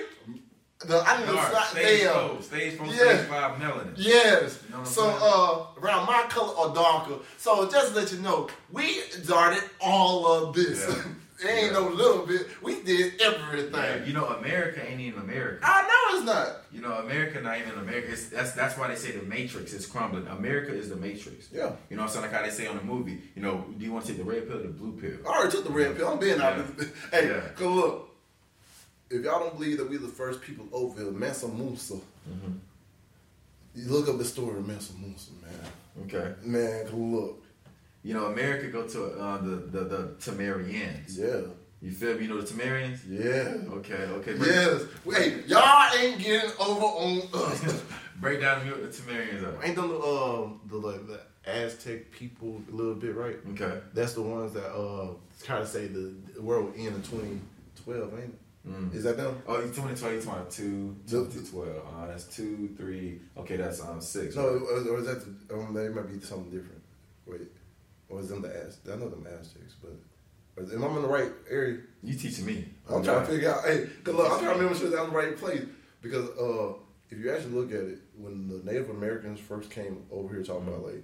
the, I think Dark, the, stage uh, four, stage four, yeah. stage five melanin. Yes. You know so uh around my color or darker. So just to let you know, we started all of this. Yeah. it ain't Yeah. no little bit. We did everything. Yeah, you know, America ain't even America. I know it's not. You know, America not even America. It's, that's that's why they say the Matrix is crumbling. America is the Matrix. Yeah. You know, what I'm saying like how they say on the movie. You know, do you want to take the red pill or the blue pill? I already took the red pill. I'm being out. Yeah. Hey, Yeah. look, if y'all don't believe that we the first people over here, Mansa Musa, Mm-hmm. you look up the story of Mansa Musa, man. Okay. Man, look, You know, America go to uh, the the the Tamarians. yeah, You feel me? You know the Tamarians? yeah, Okay. Okay. Break, yes. Wait, y'all ain't getting over on us. break down the Tamarians are. ain't them the um the like the Aztec people a little bit, right? Okay. That's the ones that uh kind of say the, the world end in 2012, ain't it? Mm. Is that them? Oh, you 2020, 22, The- 2012. Uh, that's two, three. Okay, that's um six. No, or, or is that the, um, that might be something different? Wait, or is them the Az? I know them Aztecs, but am I in the right area? You teaching me? I'm trying to figure out. Hey, cause look, I'm trying to remember sure that I'm in the right place because uh, if you actually look at it, when the Native Americans first came over here talking about like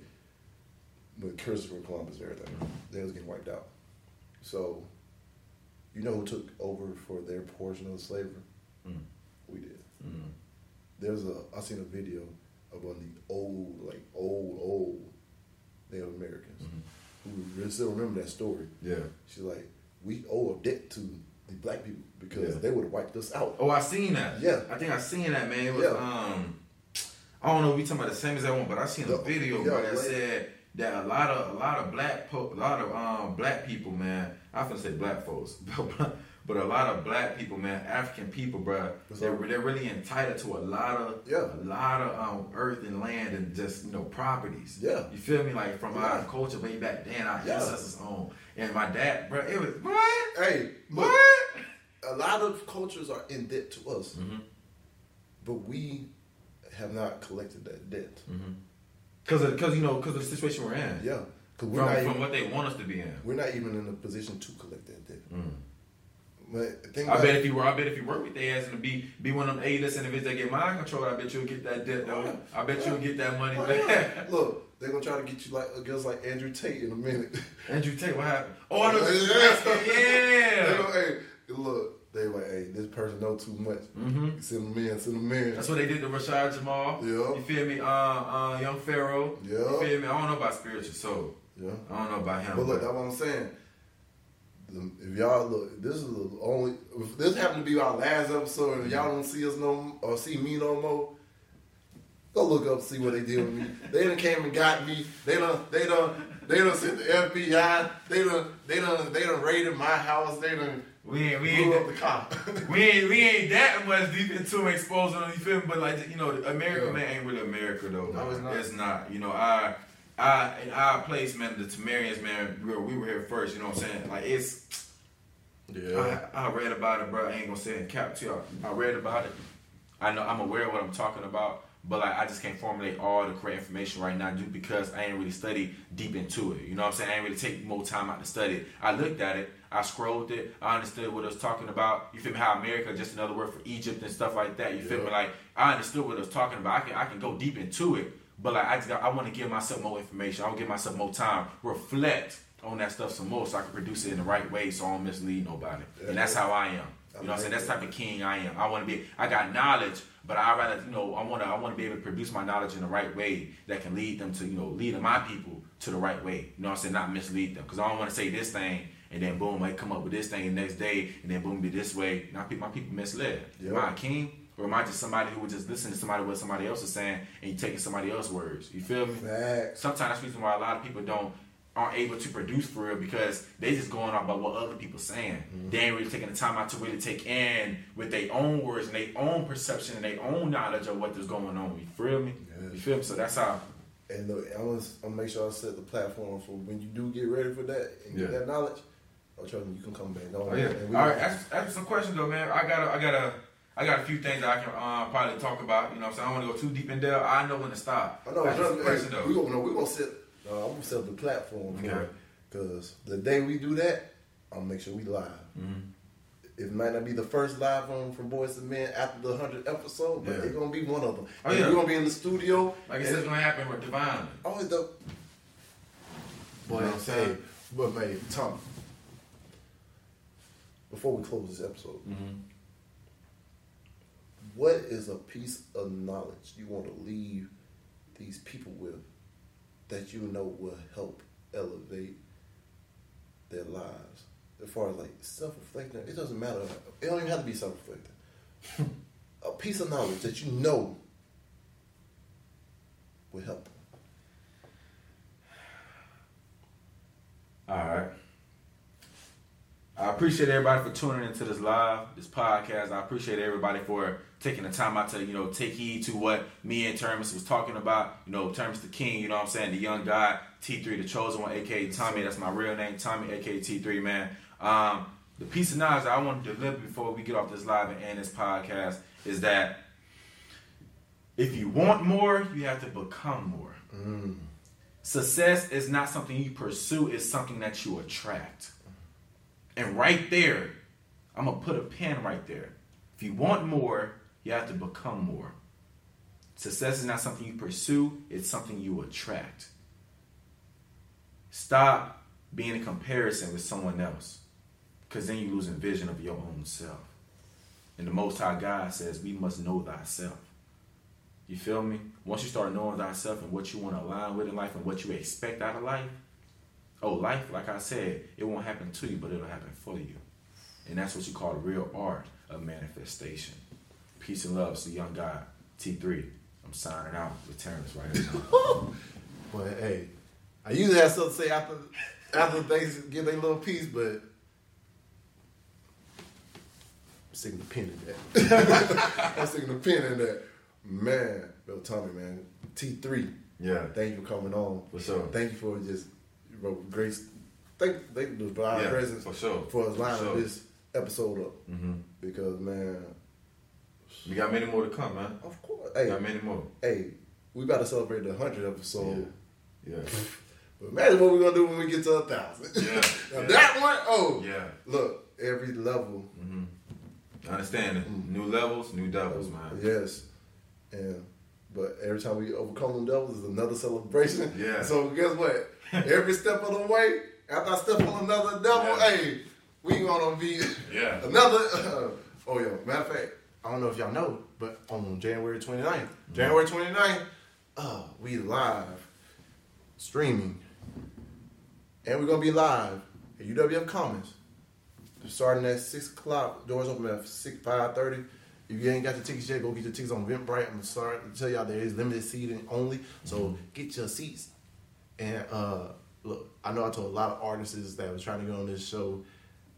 with Christopher Columbus and everything, they was getting wiped out. So, you know who took over for their portion of slavery? Mm. We did. Mm. There's a I seen a video of one of the old, like old, old Native Americans who really still remember that story. Yeah. She's like, we owe a debt to the black people because Yeah. they would have wiped us out. Oh, I seen that. Yeah. I think I seen that, man. It was Yeah. um, I don't know if we talking about the same as that one, but I seen a video, yeah, bro, that like- said that a lot of a lot of black po- a lot of um black people, man. I often say black folks, but a lot of black people, man, African people, bro. They're, they're really entitled to a lot of Yeah. a lot of um earth and land and just you know properties. Yeah. you feel me? Like from Yeah. our culture way back then, our Yeah. ancestors own. And my dad, bro, it was what Hey, what. a lot of cultures are in debt to us, Mm-hmm. but we have not collected that debt. Cause of, cause you know, cause of the situation we're in. Yeah, because we're From, not from even, what they want us to be in. we're not even in a position to collect that debt. Mm. But the thing I bet if you were, I bet if you work with their ass and be be one of them A-list individuals that get mind control, I bet you'll get that debt though. I bet you'll get that money Why back. not? Look, they're gonna try to get you like a girls like Andrew Tate in a minute. Andrew Tate, what happened? Oh, I know. Yeah. Yeah. They go, hey, look, they like, hey, this person know too much. Mm-hmm. Send them in, send them in. That's what they did to Rashad Jamal. Yeah. You feel me? Uh, uh, Young Pharaoh. Yeah. You feel me? I don't know about spiritual soul. Yeah. I don't know about him. But look, that's what I'm saying. If y'all look, this is the only. If this happened to be our last episode, and y'all don't see us no or see me no more, go look up see what they did with me. They done came and got me. They done, they done, they done sent the FBI. They done, they done, they done raided my house. They done we ain't, we blew up ain't, the car. we ain't, we ain't that much deep into exposing. You feel me? But like, you know, America, Yeah. man, ain't really America though. No, it's not. It's not. You know, our, our, in our place, man, the Tamarians, man, we were, we were here first. You know what I'm saying? Like it's. I, I read about it, bro. I ain't gonna say it in cap to y'all. I read about it. I know I'm aware of what I'm talking about, but like I just can't formulate all the correct information right now, just because I ain't really studied deep into it. You know what I'm saying? I ain't really take more time out to study it. I looked at it, I scrolled it, I understood what it was talking about. You feel me? How America, just another word for Egypt and stuff like that. You feel me? Like I understood what it was talking about. I can I can go deep into it, but like I just got, I want to give myself more information. I want to give myself more time, reflect on that stuff some more, so I can produce it in the right way, so I don't mislead nobody. And that's how I am. You know what I'm saying? That's the type of king I am. I want to be. I got knowledge, but I rather you know I want to. I want to be able to produce my knowledge in the right way that can lead them to you know leading my people to the right way. You know what I'm saying? Not mislead them because I don't want to say this thing and then boom, I come up with this thing the next day and then boom, be this way. Now my people misled. Am I a king? Or am I just somebody who would just listen to somebody what somebody else is saying and you taking somebody else's words? You feel me? Facts. sometimes that's the reason why a lot of people don't aren't able to produce for real because they just going off by what other people saying. Mm-hmm. They ain't really taking the time out to really take in with their own words and their own perception and their own knowledge of what is going on. You feel me? Yeah. You feel me? So that's how And look, I'm gonna, I'm gonna make sure I set the platform for when you do get ready for that and get that knowledge. Oh, trust me, you can come back. Don't Oh yeah. All right. Ask, ask some questions though, man. I got a, I got a, I got a few things I can uh, probably talk about. You know, what I'm saying I don't want to go too deep in there. I know when to stop. I know. Ask me trust some me, questions hey, though. we gonna, no, we gonna set. Uh, I'm gonna set up the platform for Okay. it because the day we do that, I'll make sure we live. Mhm. It might not be the first live on from Boys to Men after the hundredth episode, but Yeah. it's gonna be one of them. Oh, And yeah. we're gonna be in the studio. Like I said, it's gonna happen with Divine. Always the You know I'm saying? but man, Tom. Before we close this episode, Mm-hmm. What is a piece of knowledge you want to leave these people with that you know will help elevate their lives? As far as like self reflecting, it doesn't matter. It don't even have to be self reflecting. a piece of knowledge that you know will help. All right. I appreciate everybody for tuning into this live, this podcast. I appreciate everybody for taking the time out to, you know, take heed to what me and Teremis was talking about. You know, Teremis the King, you know what I'm saying? The young guy, T3, the chosen one, aka Tommy. That's my real name, Tommy, aka T3, man. Um, the piece of knowledge I want to deliver before we get off this live and end this podcast is that if you want more, you have to become more. Success is not something you pursue, it's something that you attract. And right there, I'm gonna put a pin right there. If you want more, you have to become more. Success is not something you pursue, it's something you attract. Stop being in comparison with someone else. Because then you're losing vision of your own self. And the Most High God says, We must know thyself. You feel me? Once you start knowing thyself and what you want to align with in life and what you expect out of life, oh, life, like I said, it won't happen to you, but it'll happen for you. And that's what you call the real art of manifestation. Peace and love to young guy, T3. I'm signing out with Terrence right now. But hey, I usually have something to say after after they give their little piece, but I'm sticking the pin in that. I'm sticking the pin in that. Man, Bill Tommy, man, T three. yeah. Thank you for coming on. For sure. Thank you for just bro, grace. Thank thank you for our Yeah, presence for sure. for lining sure. this episode up Mm-hmm. because man, We got many more to come, man. of course, We hey, got many more. hey, we about to celebrate the hundred episode. Yeah. But imagine what we're gonna do when we get to a thousand. Yeah, now yeah. that one, oh, Yeah. look, every level, Mm-hmm. I understand it. New levels, new devils, man. yes, and but every time we overcome them devils is another celebration. Yeah. So guess what? every step of the way, after I step on another devil, Yeah. hey, we gonna be Yeah. another. oh yeah, matter of fact, I don't know if y'all know, but on January 29th, January 29th, uh, we live streaming, and we're gonna be live at UWF Commons. Starting at six o'clock, doors open at six five thirty. If you ain't got your tickets yet, go get your tickets on Eventbrite. I'm sorry to tell y'all there is limited seating only, so get your seats. And uh, look, I know I told a lot of artists that was trying to get on this show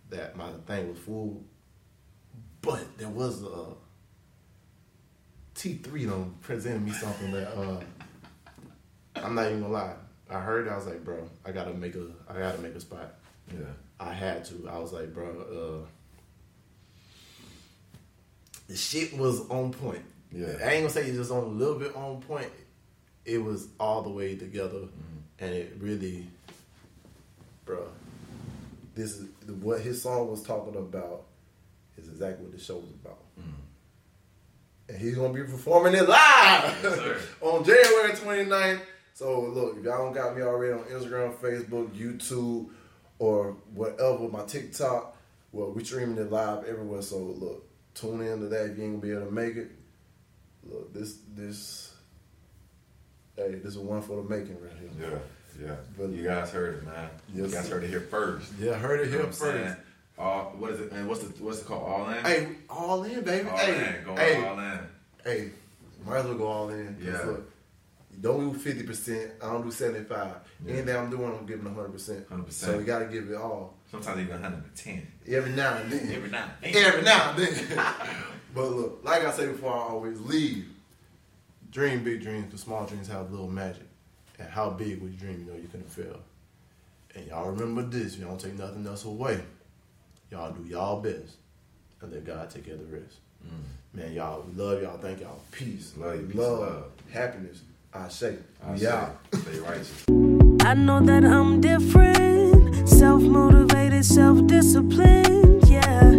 that my thing was full, but there was a T three done presented me something that uh, I'm not even gonna lie. I heard it, I was like, bro, I gotta make a, I gotta make a spot. Yeah. I had to. I was like, bro, uh, the shit was on point. Yeah. I ain't gonna say it's just on a little bit on point. It was all the way together, mm-hmm. and it really, bro. This is what his song was talking about. Is exactly what the show was about. Mm-hmm. And he's gonna be performing it live sir. on January 29th. So look, if y'all don't got me already on Instagram, Facebook, YouTube, or whatever, my TikTok, well, we streaming it live everywhere. So look, tune in to that if you ain't gonna be able to make it. Look, this this hey, this is one for the making right here. Yeah. Yeah. But- you guys heard it, man. you guys heard it here first. Yeah, heard it You know here first. All, what is it? And what's the what's it called? All in. Hey, all in, baby. all hey, in. Going hey, all in. hey, might as well go all in. Yeah. Look, don't do fifty percent. I don't do seventy five. Yeah. Anything I'm doing, I'm giving hundred percent. 100%. So we gotta give it all. Sometimes even 110. Every now and then. Every now and then. Every now and then. but look, like I say before, I always leave. Dream big dreams, because small dreams have little magic. And how big would you dream? You know you couldn't fail. And y'all remember this. Y'all don't take nothing else away. Y'all do y'all best, and let God take care of the rest. Mm. Man, y'all, love y'all. Thank y'all. Peace, Love you. Peace, love, love. happiness. I say, I we say, out. Stay righteous. I know that I'm different, self motivated, self disciplined. Yeah,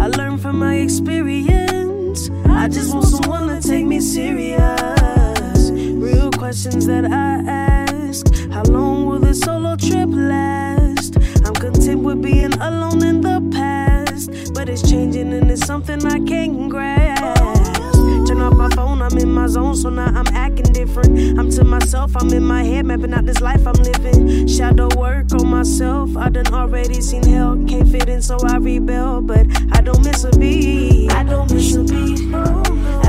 I learned from my experience. I just want someone to take me serious. Real questions that I ask How long will this solo trip last? I'm content with being alone in the past, but it's changing and it's something I can't grasp. My phone, I'm in my zone, so now I'm acting different. I'm to myself, I'm in my head, mapping out this life I'm living. Shadow work on myself, I done already seen hell. Can't fit in, so I rebel, but I don't miss a beat. I don't miss a beat.